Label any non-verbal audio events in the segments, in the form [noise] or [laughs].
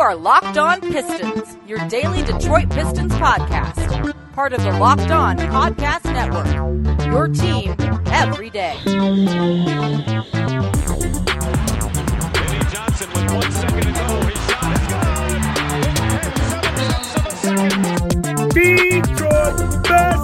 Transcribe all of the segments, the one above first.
are Locked On Pistons, your daily Detroit Pistons podcast. Part of the Locked On Podcast Network. Your team every day. Detroit.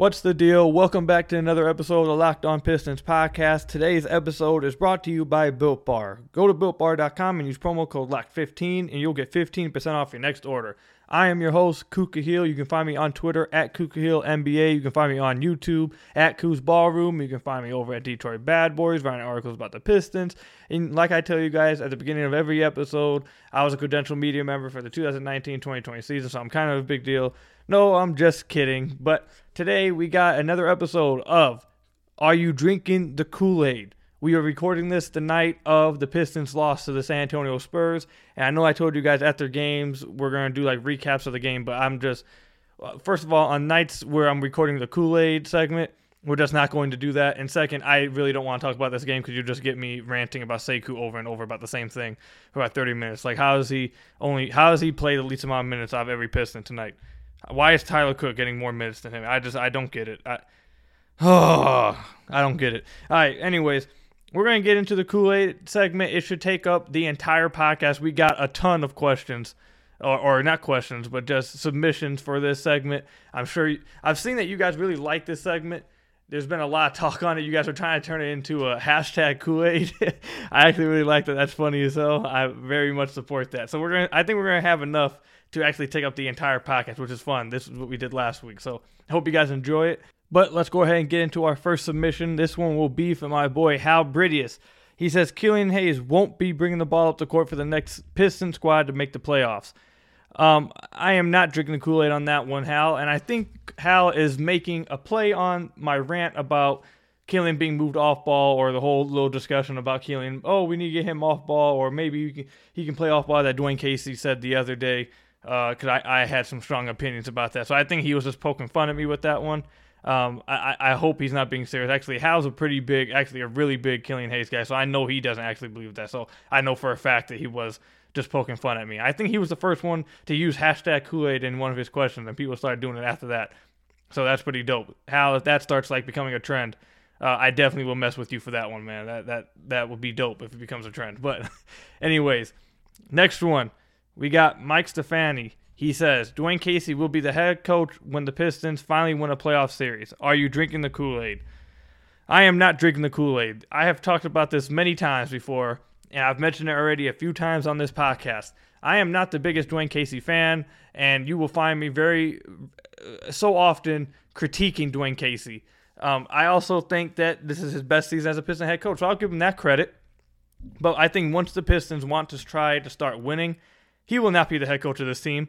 What's the deal? Welcome back to another episode of the Locked On Pistons podcast. Today's episode is brought to you by Built Bar. Go to builtbar.com and use promo code LOCK15 and you'll get 15% off your next order. I am your host, Ku Khahra. You can find me on Twitter at Ku Khahra NBA. You can find me on YouTube at Ku's Ballroom. You can find me over at Detroit Bad Boys, writing articles about the Pistons. And like I tell you guys at the beginning of every episode, I was a credential media member for the 2019-2020 season, so I'm kind of a big deal. No, I'm just kidding. But today we got another episode of Are You Drinking the Kool Aid? We are recording this the night of the Pistons' loss to the San Antonio Spurs. And I know I told you guys after games we're going to do like recaps of the game, but I'm just, uh, first of all, on nights where I'm recording the Kool Aid segment, we're just not going to do that. And second, I really don't want to talk about this game because you just get me ranting about Sekou over and over about the same thing for about 30 minutes. Like, how is he only, how has he played the least amount of minutes out of every Piston tonight? Why is Tyler Cook getting more minutes than him? I just I don't get it. I oh, [sighs] I don't get it. All right. Anyways, we're gonna get into the Kool Aid segment. It should take up the entire podcast. We got a ton of questions, or, or not questions, but just submissions for this segment. I'm sure you, I've seen that you guys really like this segment. There's been a lot of talk on it. You guys are trying to turn it into a hashtag Kool Aid. [laughs] I actually really like that. That's funny as hell. I very much support that. So we're gonna. I think we're gonna have enough to actually take up the entire podcast, which is fun. This is what we did last week. So I hope you guys enjoy it. But let's go ahead and get into our first submission. This one will be for my boy Hal Bridius. He says Killian Hayes won't be bringing the ball up the court for the next Piston squad to make the playoffs. Um, I am not drinking the Kool Aid on that one, Hal, and I think Hal is making a play on my rant about Killian being moved off ball, or the whole little discussion about Killian. Oh, we need to get him off ball, or maybe can, he can play off ball that Dwane Casey said the other day because uh, I, I had some strong opinions about that. So I think he was just poking fun at me with that one. Um, I, I hope he's not being serious. Actually, Hal's a pretty big, actually a really big Killian Hayes guy, so I know he doesn't actually believe that. So I know for a fact that he was just poking fun at me. I think he was the first one to use hashtag Kool Aid in one of his questions, and people started doing it after that. So that's pretty dope. Hal, if that starts like becoming a trend, uh, I definitely will mess with you for that one, man. That that that would be dope if it becomes a trend. [laughs] But, anyways, next one we got Mike Stefani. He says Dwane Casey will be the head coach when the Pistons finally win a playoff series. Are you drinking the Kool Aid? I am not drinking the Kool Aid. I have talked about this many times before, and I've mentioned it already a few times on this podcast. I am not the biggest Dwane Casey fan, and you will find me very uh, so often critiquing Dwane Casey. Um, I also think that this is his best season as a Piston head coach, so I'll give him that credit. But I think once the Pistons want to try to start winning, he will not be the head coach of this team.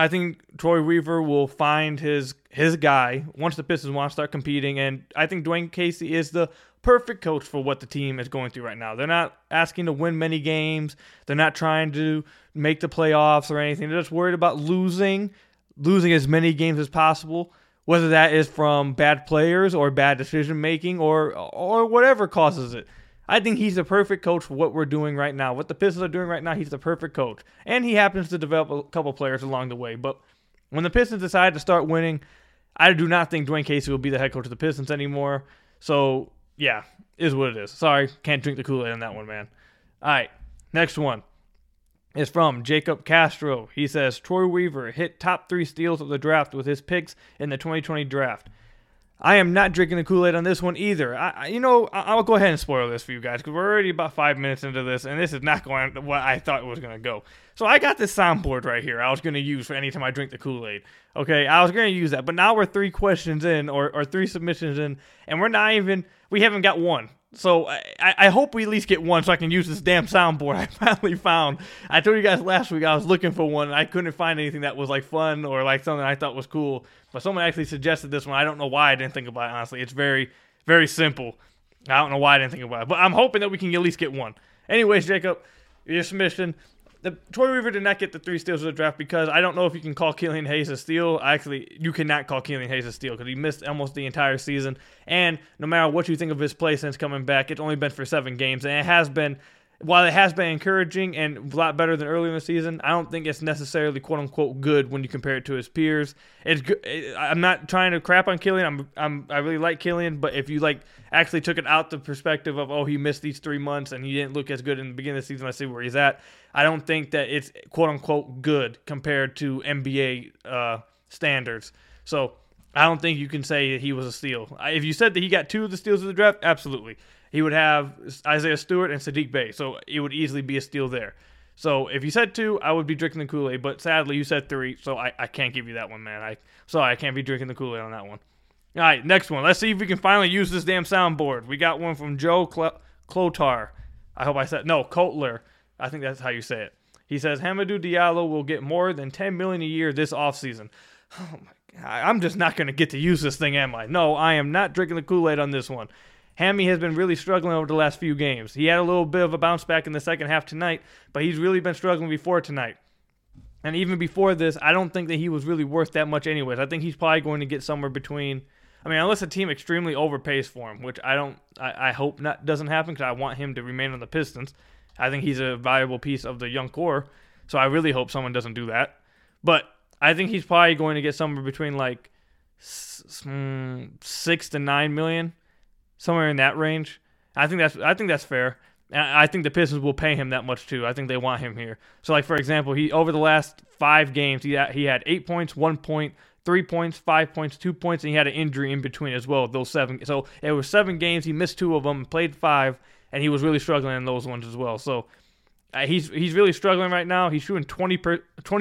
I think Troy Weaver will find his his guy once the Pistons want to start competing, and I think Dwane Casey is the perfect coach for what the team is going through right now. They're not asking to win many games. They're not trying to make the playoffs or anything. They're just worried about losing, losing as many games as possible, whether that is from bad players or bad decision making or or whatever causes it. I think he's the perfect coach for what we're doing right now. What the Pistons are doing right now, he's the perfect coach. And he happens to develop a couple players along the way. But when the Pistons decide to start winning, I do not think Dwane Casey will be the head coach of the Pistons anymore. So, yeah, is what it is. Sorry, can't drink the Kool Aid on that one, man. All right, next one is from Jacob Castro. He says Troy Weaver hit top three steals of the draft with his picks in the 2020 draft. I am not drinking the Kool Aid on this one either. I, you know, I'll go ahead and spoil this for you guys because we're already about five minutes into this, and this is not going what I thought it was going to go. So I got this soundboard right here. I was going to use for anytime I drink the Kool Aid. Okay, I was going to use that, but now we're three questions in, or, or three submissions in, and we're not even. We haven't got one. So I, I hope we at least get one so I can use this damn soundboard [laughs] I finally found. I told you guys last week I was looking for one and I couldn't find anything that was like fun or like something I thought was cool. But someone actually suggested this one. I don't know why I didn't think about it, honestly. It's very, very simple. I don't know why I didn't think about it. But I'm hoping that we can at least get one. Anyways, Jacob, your submission. The Troy Weaver did not get the three steals of the draft because I don't know if you can call Killian Hayes a steal. Actually, you cannot call Killian Hayes a steal because he missed almost the entire season. And no matter what you think of his play since coming back, it's only been for seven games, and it has been while it has been encouraging and a lot better than earlier in the season, I don't think it's necessarily quote unquote good when you compare it to his peers. It's good. I'm not trying to crap on Killian. I'm, I'm I really like Killian, but if you like actually took it out the perspective of oh he missed these three months and he didn't look as good in the beginning of the season, I see where he's at. I don't think that it's quote unquote good compared to NBA uh, standards. So I don't think you can say he was a steal. If you said that he got two of the steals of the draft, absolutely he would have Isaiah Stewart and Saddiq Bey. So it would easily be a steal there. So if you said two, I would be drinking the Kool Aid. But sadly, you said three, so I, I can't give you that one, man. I sorry, I can't be drinking the Kool Aid on that one. All right, next one. Let's see if we can finally use this damn soundboard. We got one from Joe Cl- Clotar. I hope I said no Kotler. I think that's how you say it. He says Hamidou Diallo will get more than 10 million a year this offseason. [sighs] Oh my God, I'm just not going to get to use this thing, am I? No, I am not drinking the Kool Aid on this one. Hammy has been really struggling over the last few games. He had a little bit of a bounce back in the second half tonight, but he's really been struggling before tonight. And even before this, I don't think that he was really worth that much anyways. I think he's probably going to get somewhere between I mean, unless a team extremely overpays for him, which I don't I, I hope not doesn't happen because I want him to remain on the Pistons. I think he's a valuable piece of the young core. So I really hope someone doesn't do that. But I think he's probably going to get somewhere between like mm, six to nine million somewhere in that range. I think that's I think that's fair. I think the Pistons will pay him that much too. I think they want him here. So, like for example, he over the last five games, he had, he had eight points, one point, three points, five points, two points, and he had an injury in between as well. Those seven, so it was seven games. He missed two of them, played five, and he was really struggling in those ones as well. So uh, he's he's really struggling right now. He's shooting 20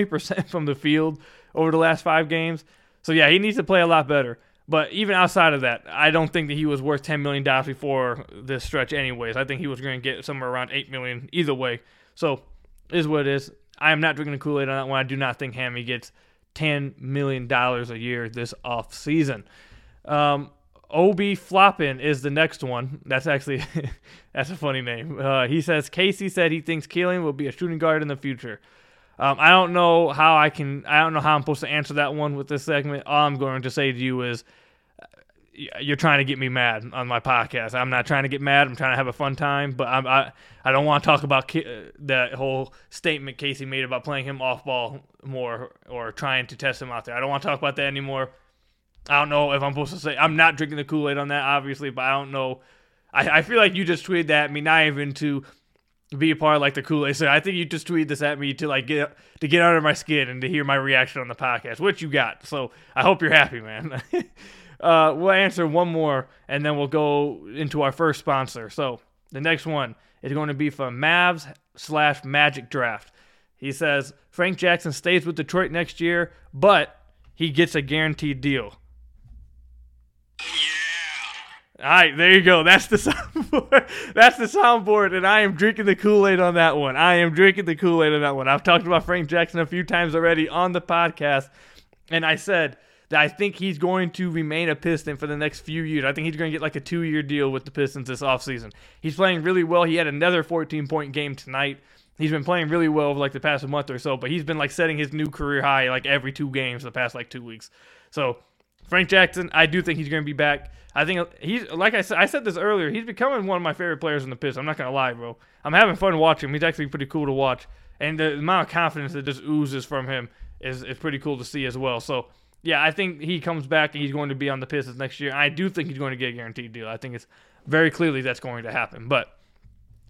percent [laughs] from the field over the last five games. So yeah, he needs to play a lot better. But even outside of that, I don't think that he was worth ten million dollars before this stretch. Anyways, I think he was going to get somewhere around eight million either way. So is what it is. I am not drinking the Kool Aid on that one. I do not think Hammy gets ten million dollars a year this off season. Um, Obi Floppin is the next one. That's actually [laughs] that's a funny name. Uh, he says Casey said he thinks Killian will be a shooting guard in the future. Um, I don't know how I can. I don't know how I'm supposed to answer that one with this segment. All I'm going to say to you is, you're trying to get me mad on my podcast. I'm not trying to get mad. I'm trying to have a fun time. But I'm, I I don't want to talk about K- uh, that whole statement Casey made about playing him off ball more or trying to test him out there. I don't want to talk about that anymore. I don't know if I'm supposed to say I'm not drinking the Kool Aid on that, obviously, but I don't know. I, I feel like you just tweeted that at me, not even to be a part of like the Kool Aid. So I think you just tweeted this at me to like get to get under my skin and to hear my reaction on the podcast, which you got. So I hope you're happy, man. [laughs] uh, we'll answer one more and then we'll go into our first sponsor. So the next one is going to be from Mavs slash Magic Draft. He says Frank Jackson stays with Detroit next year, but he gets a guaranteed deal. All right, there you go. That's the [laughs] soundboard. That's the soundboard, and I am drinking the Kool Aid on that one. I am drinking the Kool Aid on that one. I've talked about Frank Jackson a few times already on the podcast, and I said that I think he's going to remain a Piston for the next few years. I think he's going to get like a two year deal with the Pistons this offseason. He's playing really well. He had another 14 point game tonight. He's been playing really well over like the past month or so, but he's been like setting his new career high like every two games the past like two weeks. So Frank Jackson, I do think he's going to be back. I think he's like I said. I said this earlier. He's becoming one of my favorite players in the Pistons. I'm not gonna lie, bro. I'm having fun watching him. He's actually pretty cool to watch, and the amount of confidence that just oozes from him is is pretty cool to see as well. So yeah, I think he comes back and he's going to be on the Pistons next year. I do think he's going to get a guaranteed deal. I think it's very clearly that's going to happen. But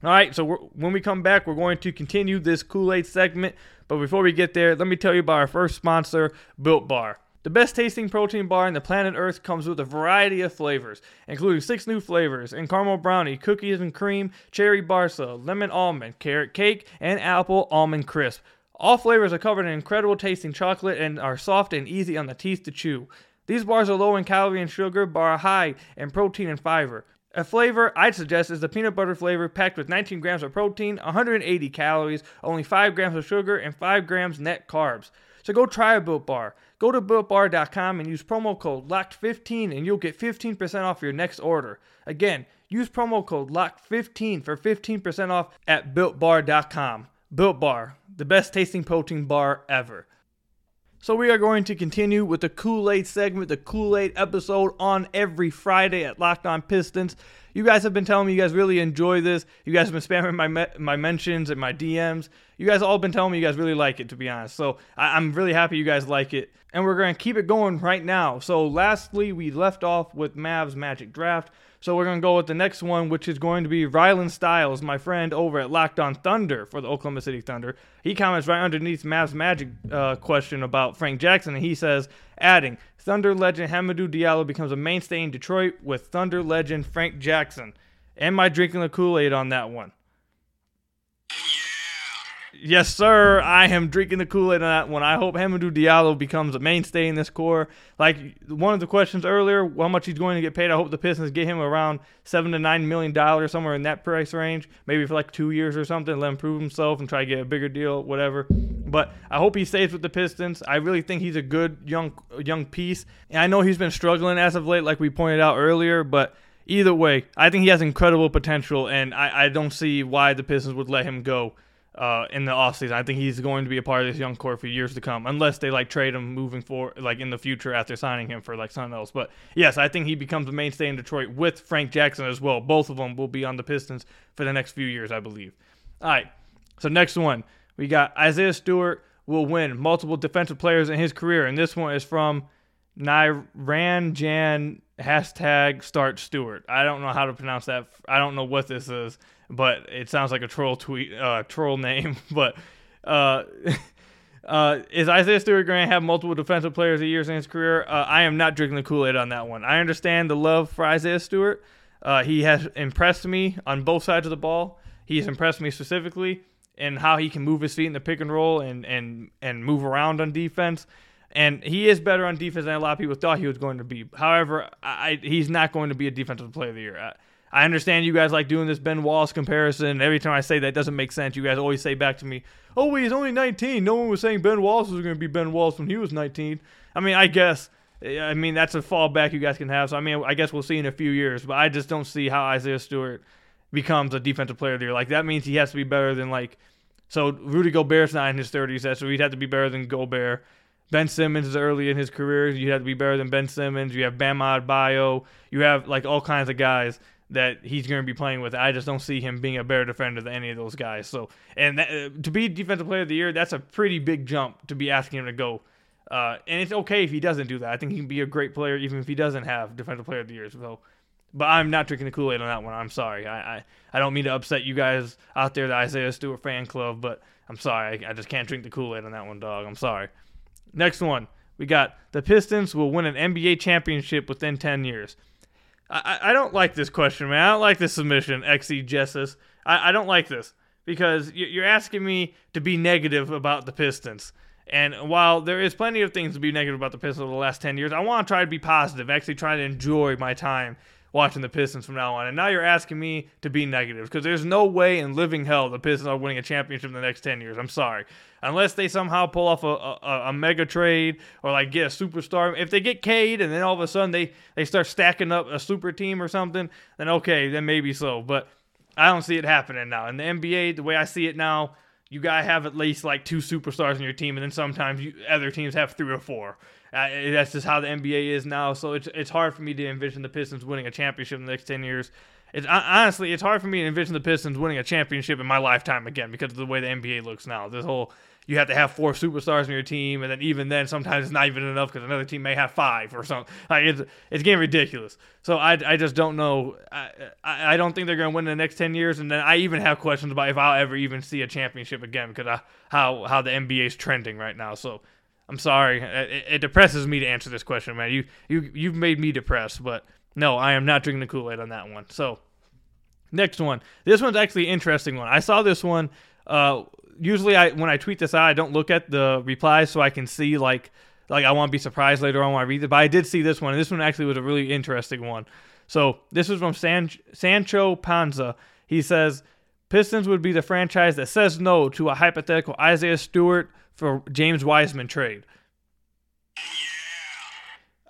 all right, so when we come back, we're going to continue this Kool Aid segment. But before we get there, let me tell you about our first sponsor, Built Bar. The best tasting protein bar on the planet Earth comes with a variety of flavors, including six new flavors in caramel brownie, cookies and cream, cherry barca, lemon almond, carrot cake, and apple almond crisp. All flavors are covered in incredible tasting chocolate and are soft and easy on the teeth to chew. These bars are low in calorie and sugar, but are high in protein and fiber. A flavor I'd suggest is the peanut butter flavor, packed with 19 grams of protein, 180 calories, only 5 grams of sugar, and 5 grams net carbs. So go try a Built Bar. Go to builtbar.com and use promo code LOCKED15 and you'll get 15% off your next order. Again, use promo code LOCKED15 for 15% off at builtbar.com. Built Bar, the best tasting protein bar ever. So we are going to continue with the Kool-Aid segment, the Kool-Aid episode on every Friday at Locked On Pistons. You guys have been telling me you guys really enjoy this. You guys have been spamming my me- my mentions and my DMs. You guys all been telling me you guys really like it, to be honest. So I- I'm really happy you guys like it, and we're going to keep it going right now. So lastly, we left off with Mavs Magic Draft. So we're going to go with the next one, which is going to be Rylan Styles, my friend over at Locked On Thunder for the Oklahoma City Thunder. He comments right underneath Mavs Magic uh, question about Frank Jackson, and he says, adding, Thunder legend Hamidou Diallo becomes a mainstay in Detroit with Thunder legend Frank Jackson. Am I drinking the Kool-Aid on that one? Yes, sir. I am drinking the Kool-Aid on that one. I hope Hamidou Diallo becomes a mainstay in this core. Like one of the questions earlier, how much he's going to get paid. I hope the Pistons get him around seven to nine million dollars, somewhere in that price range, maybe for like two years or something. Let him prove himself and try to get a bigger deal, whatever. But I hope he stays with the Pistons. I really think he's a good young young piece. And I know he's been struggling as of late, like we pointed out earlier, but. Either way, I think he has incredible potential, and I, I don't see why the Pistons would let him go uh, in the offseason. I think he's going to be a part of this young core for years to come, unless they like trade him moving forward, like in the future after signing him for like something else. But yes, I think he becomes a mainstay in Detroit with Frank Jackson as well. Both of them will be on the Pistons for the next few years, I believe. All right, so next one we got Isaiah Stewart will win multiple defensive players in his career, and this one is from Jan hashtag start Stewart. I don't know how to pronounce that. I don't know what this is, but it sounds like a troll tweet, uh, troll name. [laughs] But uh, [laughs] uh, is Isaiah Stewart going to have multiple defensive players of years in his career? Uh, I am not drinking the Kool Aid on that one. I understand the love for Isaiah Stewart. Uh, he has impressed me on both sides of the ball. He has impressed me specifically in how he can move his feet in the pick and roll and and and move around on defense. And he is better on defense than a lot of people thought he was going to be. However, I, he's not going to be a defensive player of the year. I, I understand you guys like doing this Ben Wallace comparison. Every time I say that doesn't make sense. You guys always say back to me, "Oh, he's only 19." No one was saying Ben Wallace was going to be Ben Wallace when he was 19. I mean, I guess. I mean, that's a fallback you guys can have. So I mean, I guess we'll see in a few years. But I just don't see how Isaiah Stewart becomes a defensive player of the year. Like that means he has to be better than like. So Rudy Gobert's not in his 30s, so he'd have to be better than Gobert. Ben Simmons is early in his career. you'd have to be better than Ben Simmons. You have Bam Bio. You have like all kinds of guys that he's going to be playing with. I just don't see him being a better defender than any of those guys. So, and that, uh, to be defensive player of the year, that's a pretty big jump to be asking him to go. Uh, and it's okay if he doesn't do that. I think he can be a great player even if he doesn't have defensive player of the year. So, but I'm not drinking the Kool Aid on that one. I'm sorry. I, I, I don't mean to upset you guys out there, the Isaiah Stewart fan club, but I'm sorry. I, I just can't drink the Kool Aid on that one, dog. I'm sorry. Next one, we got the Pistons will win an NBA championship within 10 years. I, I don't like this question, man. I don't like this submission, XE Jessus. I, I don't like this because you're asking me to be negative about the Pistons. And while there is plenty of things to be negative about the Pistons over the last 10 years, I want to try to be positive, actually try to enjoy my time watching the Pistons from now on. And now you're asking me to be negative because there's no way in living hell the Pistons are winning a championship in the next 10 years. I'm sorry. Unless they somehow pull off a, a, a mega trade or like get a superstar. If they get Cade and then all of a sudden they, they start stacking up a super team or something, then okay, then maybe so. But I don't see it happening now. In the NBA, the way I see it now, you gotta have at least like two superstars in your team, and then sometimes you, other teams have three or four. Uh, that's just how the NBA is now. So it's it's hard for me to envision the Pistons winning a championship in the next ten years. It's honestly it's hard for me to envision the Pistons winning a championship in my lifetime again because of the way the NBA looks now. This whole you have to have four superstars in your team, and then even then, sometimes it's not even enough because another team may have five or something. Like it's it's getting ridiculous. So I, I just don't know. I, I don't think they're going to win in the next ten years, and then I even have questions about if I'll ever even see a championship again because of how how the NBA is trending right now. So I'm sorry, it, it depresses me to answer this question, man. You you you've made me depressed, but no, I am not drinking the Kool Aid on that one. So. Next one. This one's actually interesting one. I saw this one uh, usually I when I tweet this out, I don't look at the replies so I can see like like I want to be surprised later on when I read it. But I did see this one, and this one actually was a really interesting one. So this is from San, Sancho Panza. He says Pistons would be the franchise that says no to a hypothetical Isaiah Stewart for James Wiseman trade.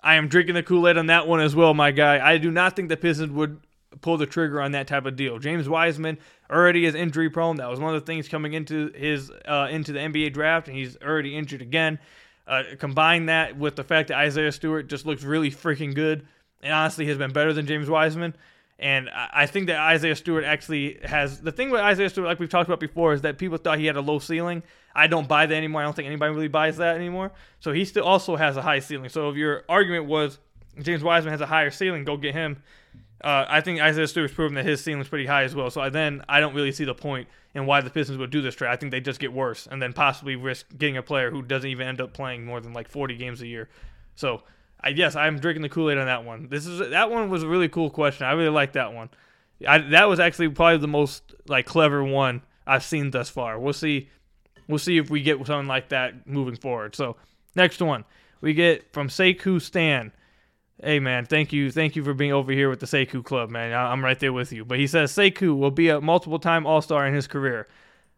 I am drinking the Kool Aid on that one as well, my guy. I do not think the Pistons would pull the trigger on that type of deal. James Wiseman already is injury prone. That was one of the things coming into his uh, into the NBA draft, and he's already injured again. Uh, combine that with the fact that Isaiah Stewart just looks really freaking good, and honestly has been better than James Wiseman. And I think that Isaiah Stewart actually has the thing with Isaiah Stewart, like we've talked about before, is that people thought he had a low ceiling. I don't buy that anymore. I don't think anybody really buys that anymore. So he still also has a high ceiling. So if your argument was James Wiseman has a higher ceiling, go get him. Uh, I think Isaiah Stewart's proven that his ceiling is pretty high as well. So I, then I don't really see the point in why the Pistons would do this trade. I think they just get worse and then possibly risk getting a player who doesn't even end up playing more than like 40 games a year. So I guess I'm drinking the Kool Aid on that one. This is that one was a really cool question. I really like that one. I, that was actually probably the most like clever one I've seen thus far. We'll see. We'll see if we get something like that moving forward. So next one we get from Sekou Stan. Hey man, thank you, thank you for being over here with the Sekou Club, man. I'm right there with you. But he says Sekou will be a multiple-time All-Star in his career.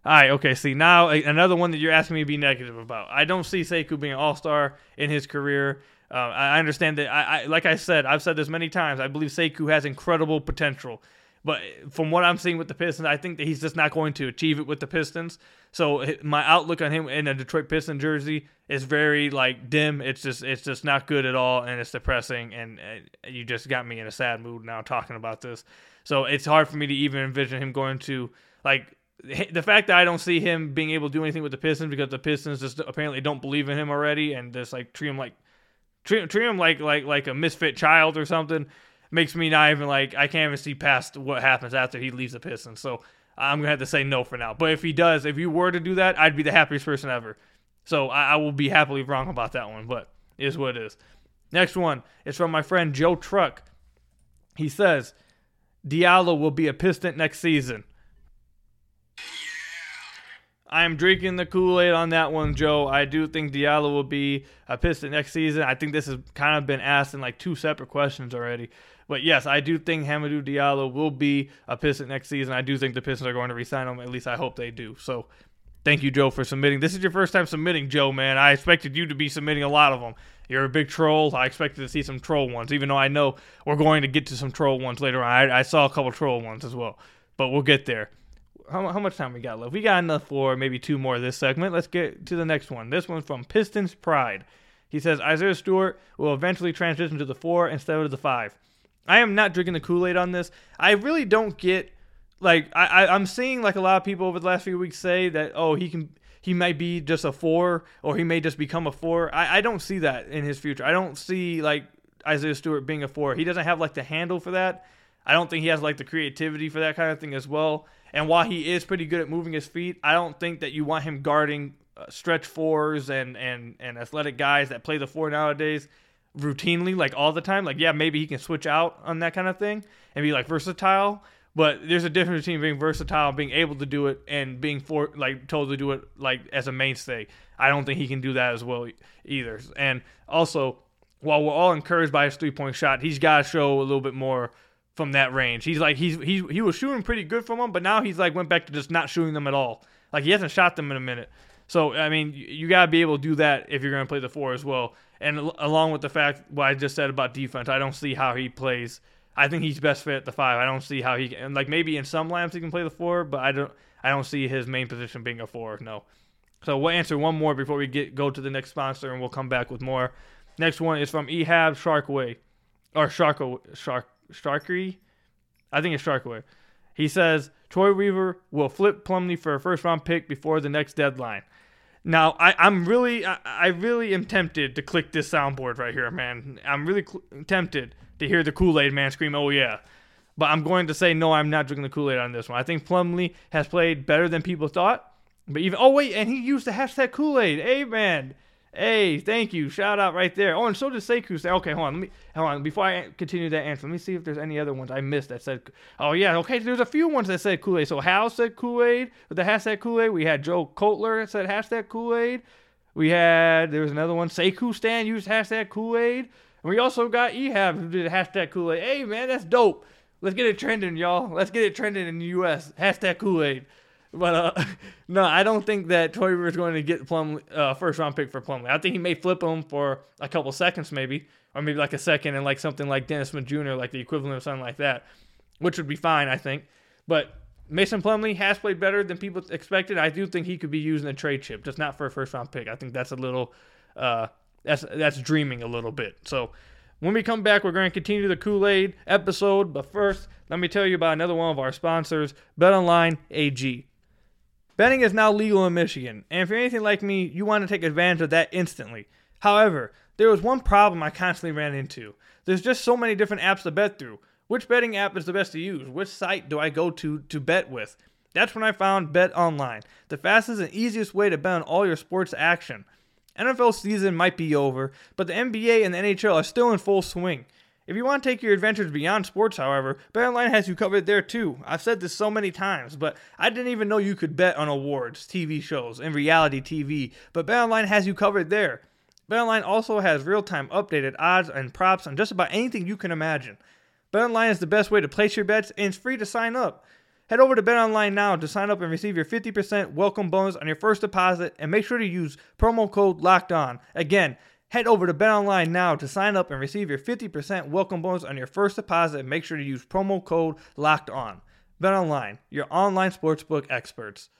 All right, okay. See now another one that you're asking me to be negative about. I don't see Sekou being an All-Star in his career. Uh, I understand that. I, I, like I said, I've said this many times. I believe Sekou has incredible potential. But from what I'm seeing with the Pistons, I think that he's just not going to achieve it with the Pistons. So my outlook on him in a Detroit Piston jersey is very like dim. It's just it's just not good at all, and it's depressing. And uh, you just got me in a sad mood now talking about this. So it's hard for me to even envision him going to like the fact that I don't see him being able to do anything with the Pistons because the Pistons just apparently don't believe in him already and just like treat him like treat, treat him like like like a misfit child or something makes me not even like I can't even see past what happens after he leaves the Pistons. So I'm gonna have to say no for now. But if he does, if you were to do that, I'd be the happiest person ever. So I, I will be happily wrong about that one, but is what it is. Next one is from my friend Joe Truck. He says Diallo will be a Piston next season. I am drinking the Kool Aid on that one, Joe. I do think Diallo will be a Piston next season. I think this has kind of been asked in like two separate questions already. But yes, I do think Hamidou Diallo will be a Piston next season. I do think the Pistons are going to resign him. At least I hope they do. So thank you, Joe, for submitting. This is your first time submitting, Joe, man. I expected you to be submitting a lot of them. You're a big troll. I expected to see some troll ones, even though I know we're going to get to some troll ones later on. I, I saw a couple troll ones as well. But we'll get there how, how much time we got left? We got enough for maybe two more this segment. Let's get to the next one. This one's from Pistons Pride. He says Isaiah Stewart will eventually transition to the four instead of the five. I am not drinking the Kool Aid on this. I really don't get like I, I I'm seeing like a lot of people over the last few weeks say that oh he can he might be just a four or he may just become a four. I, I don't see that in his future. I don't see like Isaiah Stewart being a four. He doesn't have like the handle for that. I don't think he has like the creativity for that kind of thing as well. And while he is pretty good at moving his feet, I don't think that you want him guarding uh, stretch fours and, and, and athletic guys that play the four nowadays routinely, like all the time. Like, yeah, maybe he can switch out on that kind of thing and be like versatile. But there's a difference between being versatile, and being able to do it, and being for like told to do it like as a mainstay. I don't think he can do that as well either. And also, while we're all encouraged by his three point shot, he's got to show a little bit more from that range. He's like he's he he was shooting pretty good from them, but now he's like went back to just not shooting them at all. Like he hasn't shot them in a minute. So I mean, you got to be able to do that if you're to play the four as well. And along with the fact what I just said about defense, I don't see how he plays. I think he's best fit at the five. I don't see how he can. Like maybe in some lamps he can play the four, but I don't. I don't see his main position being a four. No. So we'll answer one more before we get go to the next sponsor, and we'll come back with more. Next one is from Ehab Sharkway, or Sharko Shark Starkery. I think it's Sharkway. He says Troy Weaver will flip Plumlee for a first round pick before the next deadline. Now, I, am really, I, I, really am tempted to click this soundboard right here, man. I'm really cl- tempted to hear the Kool Aid man scream, "Oh yeah!" But I'm going to say no. I'm not drinking the Kool Aid on this one. I think Plumlee has played better than people thought. But even, oh wait, and he used the hashtag Kool Aid. Hey man, Hey, thank you. Shout out right there. Oh, and so did Sekou say, okay, hold on. Let me hold on. Before I continue that answer, let me see if there's any other ones I missed that said. Oh yeah, okay. There's a few ones that said Kool Aid. So Hal said Kool Aid with the hashtag Kool Aid. We had Joe Kotler said hashtag Kool Aid. We had there was another one. Sekou Stan used hashtag Kool Aid. And we also got Ehab who did hashtag Kool Aid. Hey man, that's dope. Let's get it trending, y'all. Let's get it trending in the U.S. Hashtag Kool Aid. But uh, [laughs] no, I don't think that Troy Weaver is going to get Plum uh, first round pick for Plumlee. I think he may flip him for a couple seconds, maybe, or maybe like a second and like something like Dennis Smith Jr., like the equivalent of something like that. which would be fine, I think. But Mason Plumlee has played better than people expected. I do think he could be using a trade chip, just not for a first round pick. I think that's a little uh, that's that's dreaming a little bit. So when we come back, we're going to continue the Kool Aid episode. But first, let me tell you about another one of our sponsors, BetOnline AG. Betting is now legal in Michigan, and if you're anything like me, you want to take advantage of that instantly. However, there was one problem I constantly ran into. There's just so many different apps to bet through. Which betting app is the best to use? Which site do I go to to bet with? That's when I found Bet Online, the fastest and easiest way to bet on all your sports action. NFL season might be over, but the NBA and the NHL are still in full swing. If you want to take your adventures beyond sports, however, BetOnline has you covered there too. I've said this so many times, but I didn't even know you could bet on awards, TV shows, and reality TV. But BetOnline has you covered there. BetOnline also has real-time updated odds and props on just about anything you can imagine. BetOnline is the best way to place your bets, and it's free to sign up. Head over to BetOnline now to sign up and receive your 50% welcome bonus on your first deposit, and make sure to use promo code Locked On. Again, head over to BetOnline now to sign up and receive your 50% welcome bonus on your first deposit, and make sure to use promo code Locked On. BetOnline, your online sportsbook experts.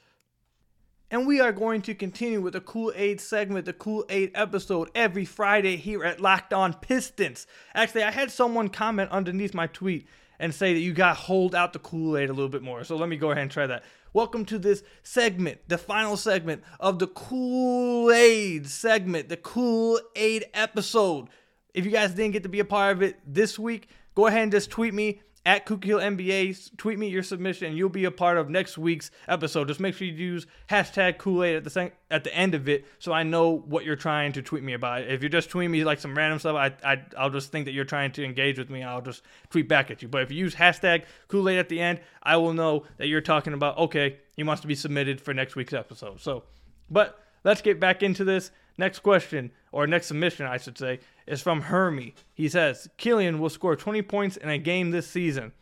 And we are going to continue with the Kool Aid segment, the Kool Aid episode, every Friday here at Locked On Pistons. Actually, I had someone comment underneath my tweet and say that you got hold out the Kool Aid a little bit more. So let me go ahead and try that. Welcome to this segment, the final segment of the Kool Aid segment, the Kool Aid episode. If you guys didn't get to be a part of it this week, go ahead and just tweet me at Hill NBA. Tweet me your submission, and you'll be a part of next week's episode. Just make sure you use hashtag Kool Aid at the at the end of it, so I know what you're trying to tweet me about. If you're just tweeting me like some random stuff, I, I I'll just think that you're trying to engage with me, I'll just tweet back at you. But if you use hashtag Kool Aid at the end, I will know that you're talking about okay, he wants to be submitted for next week's episode. So, but let's get back into this. Next question, or next submission, I should say, is from Hermie. He says, Killian will score 20 points in a game this season.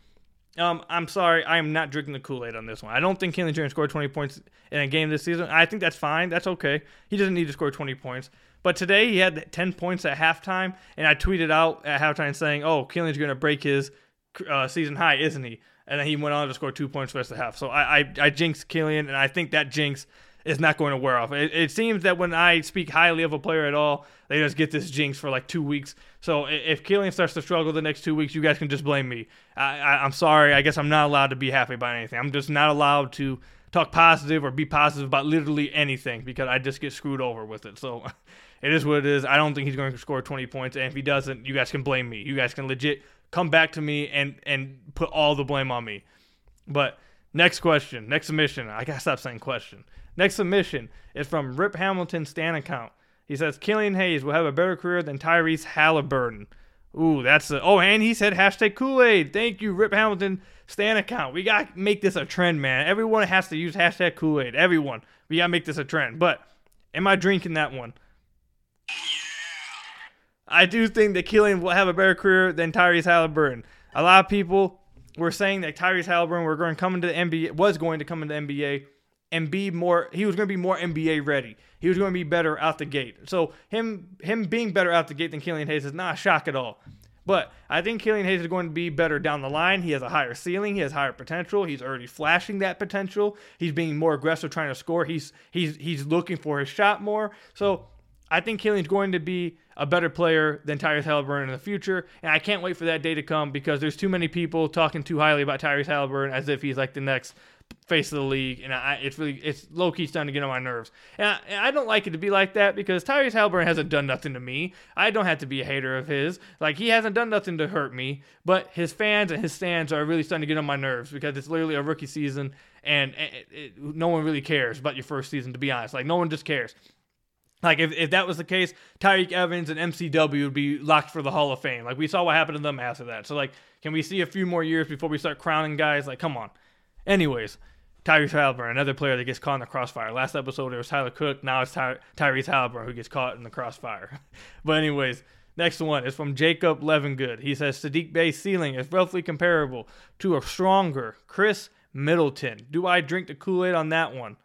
Um, I'm sorry, I am not drinking the Kool Aid on this one. I don't think Killian Jordan scored 20 points in a game this season. I think that's fine. That's okay. He doesn't need to score 20 points. But today he had 10 points at halftime, and I tweeted out at halftime saying, "Oh, Killian's going to break his uh, season high, isn't he?" And then he went on to score two points the rest of the half. So I, I, I jinxed Killian, and I think that jinx is not going to wear off. It, it, seems that when I speak highly of a player at all, they just get this jinx for like two weeks. So if Killian starts to struggle the next two weeks, you guys can just blame me. I, I'm sorry. I guess I'm not allowed to be happy about anything. I'm just not allowed to talk positive or be positive about literally anything because I just get screwed over with it. So [laughs] it is what it is. I don't think he's going to score 20 points. And if he doesn't, you guys can blame me. You guys can legit come back to me and, and put all the blame on me. But next question, next submission. I got to stop saying question. Next submission is from Rip Hamilton Stan account. He says Killian Hayes will have a better career than Tyrese Haliburton. Ooh, that's a, oh, and he said hashtag Kool Aid. Thank you, Rip Hamilton Stan account. We gotta make this a trend, man. Everyone has to use hashtag Kool Aid. Everyone, we gotta make this a trend. But am I drinking that one? I do think that Killian will have a better career than Tyrese Haliburton. A lot of people were saying that Tyrese Haliburton were going to come into the NBA, was going to come into the NBA and be more he was going to be more NBA ready. He was going to be better out the gate. So him him being better out the gate than Killian Hayes is not a shock at all. But I think Killian Hayes is going to be better down the line. He has a higher ceiling. He has higher potential. He's already flashing that potential. He's being more aggressive trying to score. He's he's he's looking for his shot more. So I think Killian's going to be a better player than Tyrese Haliburton in the future, and I can't wait for that day to come because there's too many people talking too highly about Tyrese Haliburton as if he's like the next face of the league, and I, it's really it's low key starting to get on my nerves. And I, and I, don't like it to be like that because Tyrese Haliburton hasn't done nothing to me. I don't have to be a hater of his. Like he hasn't done nothing to hurt me, but his fans and his stands are really starting to get on my nerves because it's literally a rookie season, and it, it, no one really cares about your first season. To be honest, like no one just cares. Like if, if that was the case, Tyreke Evans and MCW would be locked for the Hall of Fame. Like we saw what happened to them after that. So like, can we see a few more years before we start crowning guys? Like, come on. Anyways, Tyrese Haliburton, another player that gets caught in the crossfire. Last episode it was Tyler Cook. Now it's Ty- Tyrese Haliburton who gets caught in the crossfire. [laughs] but anyways, next one is from Jacob Levingood. He says Saddiq Bey's ceiling is roughly comparable to a stronger Khris Middleton. Do I drink the Kool Aid on that one?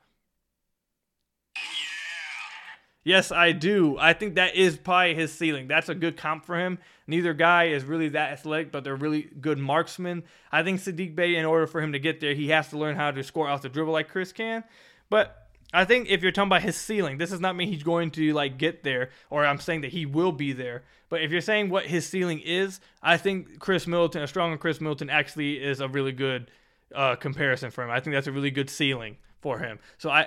Yes, I do. I think that is probably his ceiling. That's a good comp for him. Neither guy is really that athletic, but they're really good marksmen. I think Saddiq Bey, in order for him to get there, he has to learn how to score off the dribble like Khris can. But I think if you're talking about his ceiling, this does not mean he's going to like get there, or I'm saying that he will be there. But if you're saying what his ceiling is, I think Khris Middleton, a stronger Khris Middleton, actually is a really good uh, comparison for him. I think that's a really good ceiling for him. So I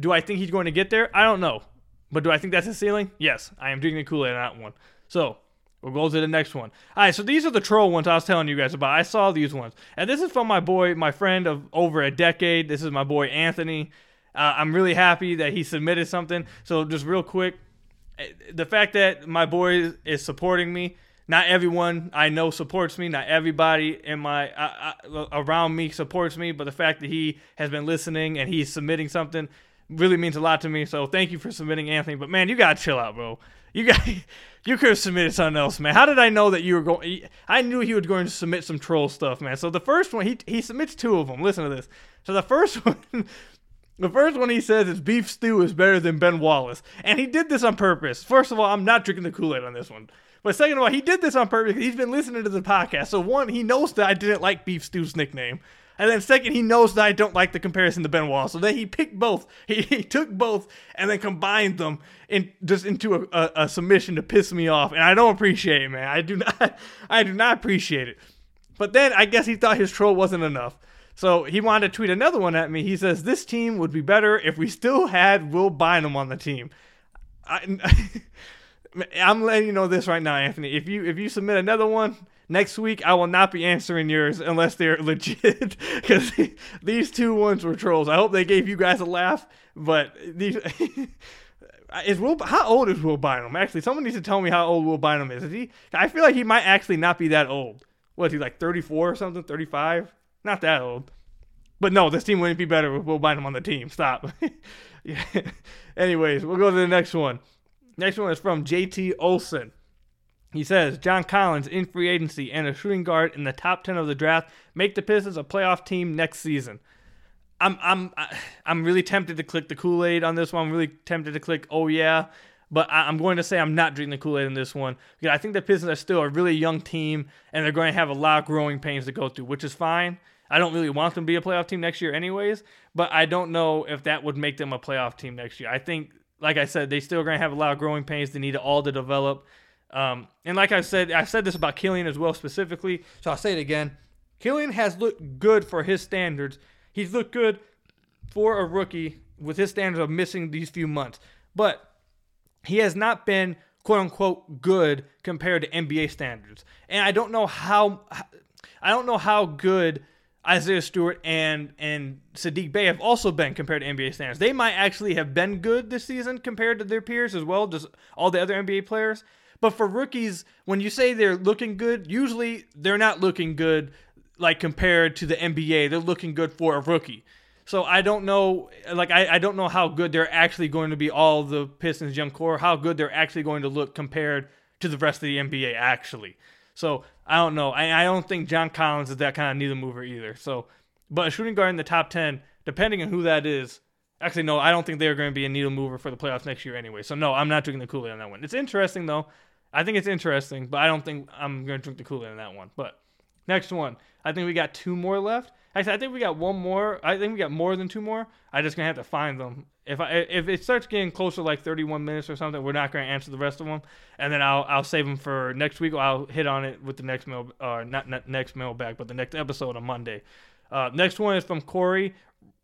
do I think he's going to get there? I don't know. But do I think that's his ceiling? Yes, I am drinking the Kool Aid on that one. So we'll go to the next one. All right, so these are the troll ones I was telling you guys about. I saw these ones, and this is from my boy, my friend of over a decade. This is my boy Anthony. Uh, I'm really happy that he submitted something. So just real quick, the fact that my boy is supporting me. Not everyone I know supports me. Not everybody in my uh, uh, around me supports me. But the fact that he has been listening and he's submitting something really means a lot to me. So thank you for submitting, Anthony. But man, you gotta chill out, bro. You got [laughs] you could have submitted something else, man. How did I know that you were going? I knew he was going to submit some troll stuff, man. So the first one, he he submits two of them. Listen to this. So the first [laughs] one. The first one he says is beef stew is better than Ben Wallace. And he did this on purpose. First of all, I'm not drinking the Kool Aid on this one. But second of all, he did this on purpose. He's been listening to the podcast. So one, he knows that I didn't like Beef Stew's nickname. And then second, he knows that I don't like the comparison to Ben Wall. So then he picked both. [laughs] He, he took both and then combined them in just into a, a, a, submission to piss me off. And I don't appreciate it, man. I do [laughs] not I do not appreciate it. But then I guess he thought his troll wasn't enough. So he wanted to tweet another one at me. He says, This team would be better if we still had Will Bynum on the team. I, [laughs] I'm letting you know this right now, Anthony. If you if you submit another one, next week I will not be answering yours unless they're [laughs] legit because [laughs] these two ones were trolls. I hope they gave you guys a laugh, but these. [laughs] is Will how old is Will Bynum? Actually, someone needs to tell me how old Will Bynum is. Is he? I feel like he might actually not be that old. What is he like? Thirty four or something? Thirty five? Not that old. But no, this team wouldn't be better with Will Bynum on the team. Stop. yeah. Anyways, we'll go to the next one. Next one is from JT Olson. He says John Collins in free agency and a shooting guard in the top 10 of the draft make the Pistons a playoff team next season. I'm I'm I'm really tempted to click the Kool-Aid on this one. I'm really tempted to click oh yeah, but I'm going to say I'm not drinking the Kool-Aid in this one because I think the Pistons are still a really young team and they're going to have a lot of growing pains to go through, which is fine. I don't really want them to be a playoff team next year anyways, but I don't know if that would make them a playoff team next year. I think like I said, they still going to have a lot of growing pains. They need all to develop. Um, and like I said, I said this about Killian as well specifically, so I'll say it again. Killian has looked good for his standards. He's looked good for a rookie with his standards of missing these few months. But he has not been quote unquote good compared to NBA standards. And I don't know how I don't know how good Isaiah Stewart and and Saddiq Bey have also been compared to NBA standards. They might actually have been good this season compared to their peers as well, just all the other NBA players. But for rookies, when you say they're looking good, usually they're not looking good like compared to the NBA. They're looking good for a rookie. So I don't know, like I, I don't know how good they're actually going to be. All the Pistons young core, how good they're actually going to look compared to the rest of the NBA. Actually, so I don't know. I, I don't think John Collins is that kind of needle mover either. So, but a shooting guard in the top ten, depending on who that is. Actually, no, I don't think they're going to be a needle mover for the playoffs next year anyway. So no, I'm not drinking the Kool Aid on that one. It's interesting though. I think it's interesting, but I don't think I'm going to drink the Kool Aid in that one. But next one, I think we got two more left. Actually, I think we got one more. I think we got more than two more. I just gonna have to find them. If I if it starts getting closer, like 31 minutes or something, we're not gonna answer the rest of them, and then I'll I'll save them for next week. Or I'll hit on it with the next mail, uh, not, not next mail back, but the next episode on Monday. Uh, next one is from Corey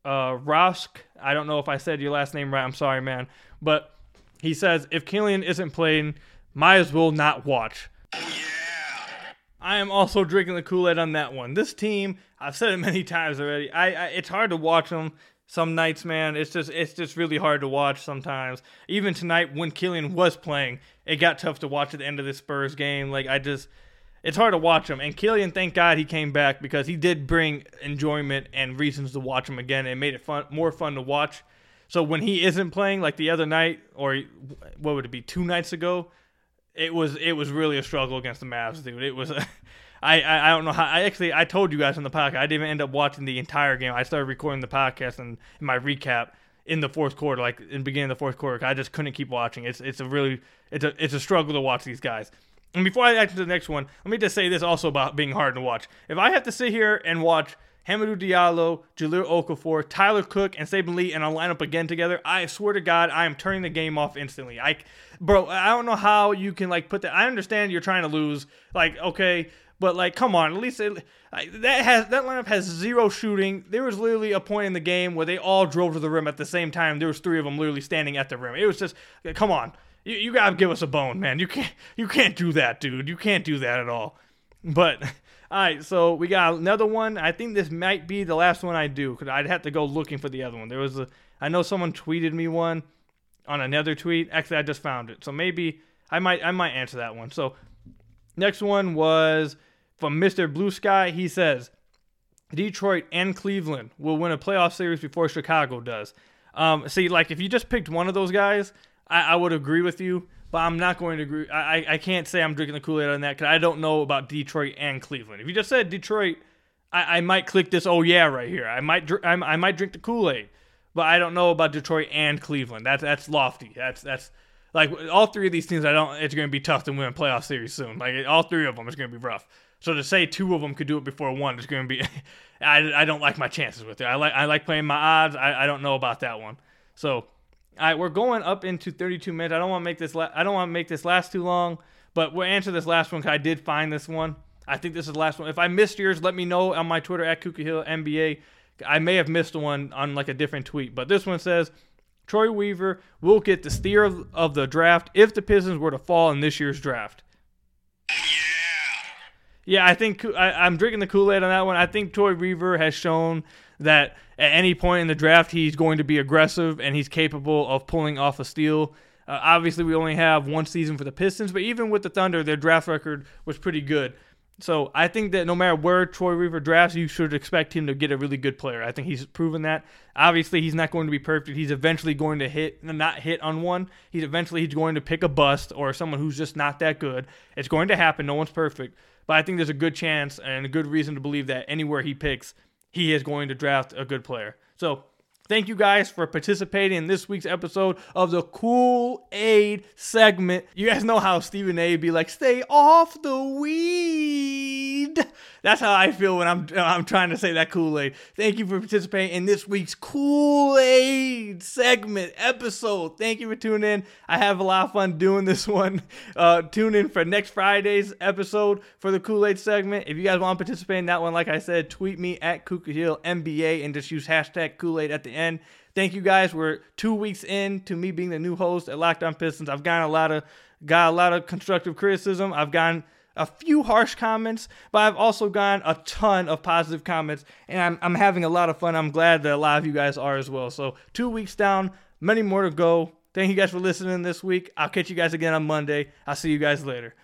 uh, Rosk. I don't know if I said your last name right. I'm sorry, man, but he says if Killian isn't playing, might as well not watch. I am also drinking the Kool Aid on that one. This team, I've said it many [laughs] times already. I, I, it's hard to watch them some nights, man. It's just it's just really hard to watch sometimes. Even tonight when Killian was playing, it got tough to watch at the end of the Spurs game. Like I just, it's hard to watch him. And Killian, thank God he came back because he did bring enjoyment and reasons to watch him again. It made it fun, more fun to watch. So when he isn't playing, like the other night, or what would it be, two nights ago, it was it was really a struggle against the Mavs, mm-hmm. dude. It was. A, [laughs] I, I, I don't know how. I actually I told you guys in the podcast. I didn't end up watching the entire game. I started recording the podcast and my recap in the fourth quarter, like in the beginning of the fourth quarter. I just couldn't keep watching. It's it's a really it's a it's a struggle to watch these guys. And before I get to the next one, let me just say this also about being hard to watch. If I have to sit here and watch Hamidou Diallo, Jahlil Okafor, Tyler Cook, and Saben Lee and I'll line up again together, I swear to God, I am turning the game off instantly. I, bro, I don't know how you can like put that. I understand you're trying to lose, like okay, but like come on, at least it, that has that lineup has zero shooting. There was literally a point in the game where they all drove to the rim at the same time. There was three of them literally standing at the rim. It was just, come on, you, you gotta give us a bone, man. You can't you can't do that, dude. You can't do that at all. But all right, so we got another one. I think this might be the last one I do because I'd have to go looking for the other one. There was a, I know someone tweeted me one on another tweet. Actually, I just found it, so maybe I might, I might answer that one. So next one was from Mr. Blue Sky. He says Detroit and Cleveland will win a playoff series before Chicago does. Um, see, like if you just picked one of those guys, I, I would agree with you but I'm not going to agree. I, I can't say I'm drinking the Kool Aid on that because I don't know about Detroit and Cleveland. If you just said Detroit, I, I might click this. Oh yeah, right here. I might I, I might drink the Kool Aid, but I don't know about Detroit and Cleveland. That's that's lofty. That's that's like all three of these teams. I don't. It's going to be tough to win a playoff series soon. Like all three of them is going to be rough. So to say two of them could do it before one is going to be. [laughs] I, I don't like my chances with it. I like I like playing my odds. I, I don't know about that one. So all right, we're going up into 32 minutes. I don't want to make this. La- I don't want to make this last too long, but we'll answer this last one because I did find this one. I think this is the last one. If I missed yours, let me know on my Twitter at Ku Khahra NBA. I may have missed one on like a different tweet, but this one says Troy Weaver will get the steer of, of the draft if the Pistons were to fall in this year's draft. Yeah, I think I, am drinking the Kool Aid on that one. I think Troy Weaver has shown that at any point in the draft he's going to be aggressive and he's capable of pulling off a steal. Uh, obviously, we only have one season for the Pistons, but even with the Thunder, their draft record was pretty good. So I think that no matter where Troy Weaver drafts, you should expect him to get a really good player. I think he's proven that. Obviously, he's not going to be perfect. He's eventually going to hit, not hit on one. He's eventually he's going to pick a bust or someone who's just not that good. It's going to happen. No one's perfect, but I think there's a good chance and a good reason to believe that anywhere he picks, he is going to draft a good player. So Thank you guys for participating in this week's episode of the Cool Aid segment. You guys know how Stephen A. be like, stay off the weed. That's how I feel when I'm I'm trying to say that Kool Aid. Thank you for participating in this week's Kool Aid segment episode. Thank you for tuning in. I have a lot of fun doing this one. Uh, tune in for next Friday's episode for the Kool Aid segment. If you guys want to participate in that one, like I said, tweet me at Ku Khahra NBA and just use hashtag Kool Aid at the end. Thank you guys. We're two weeks in to me being the new host at Locked On Pistons. I've gotten a lot of got a lot of constructive criticism. I've gotten a few harsh comments, but I've also gotten a ton of positive comments, and I'm, I'm having a lot of fun. I'm glad that a lot of you guys are as well. So, two weeks down, many more to go. Thank you guys for listening this week. I'll catch you guys again on Monday. I'll see you guys later.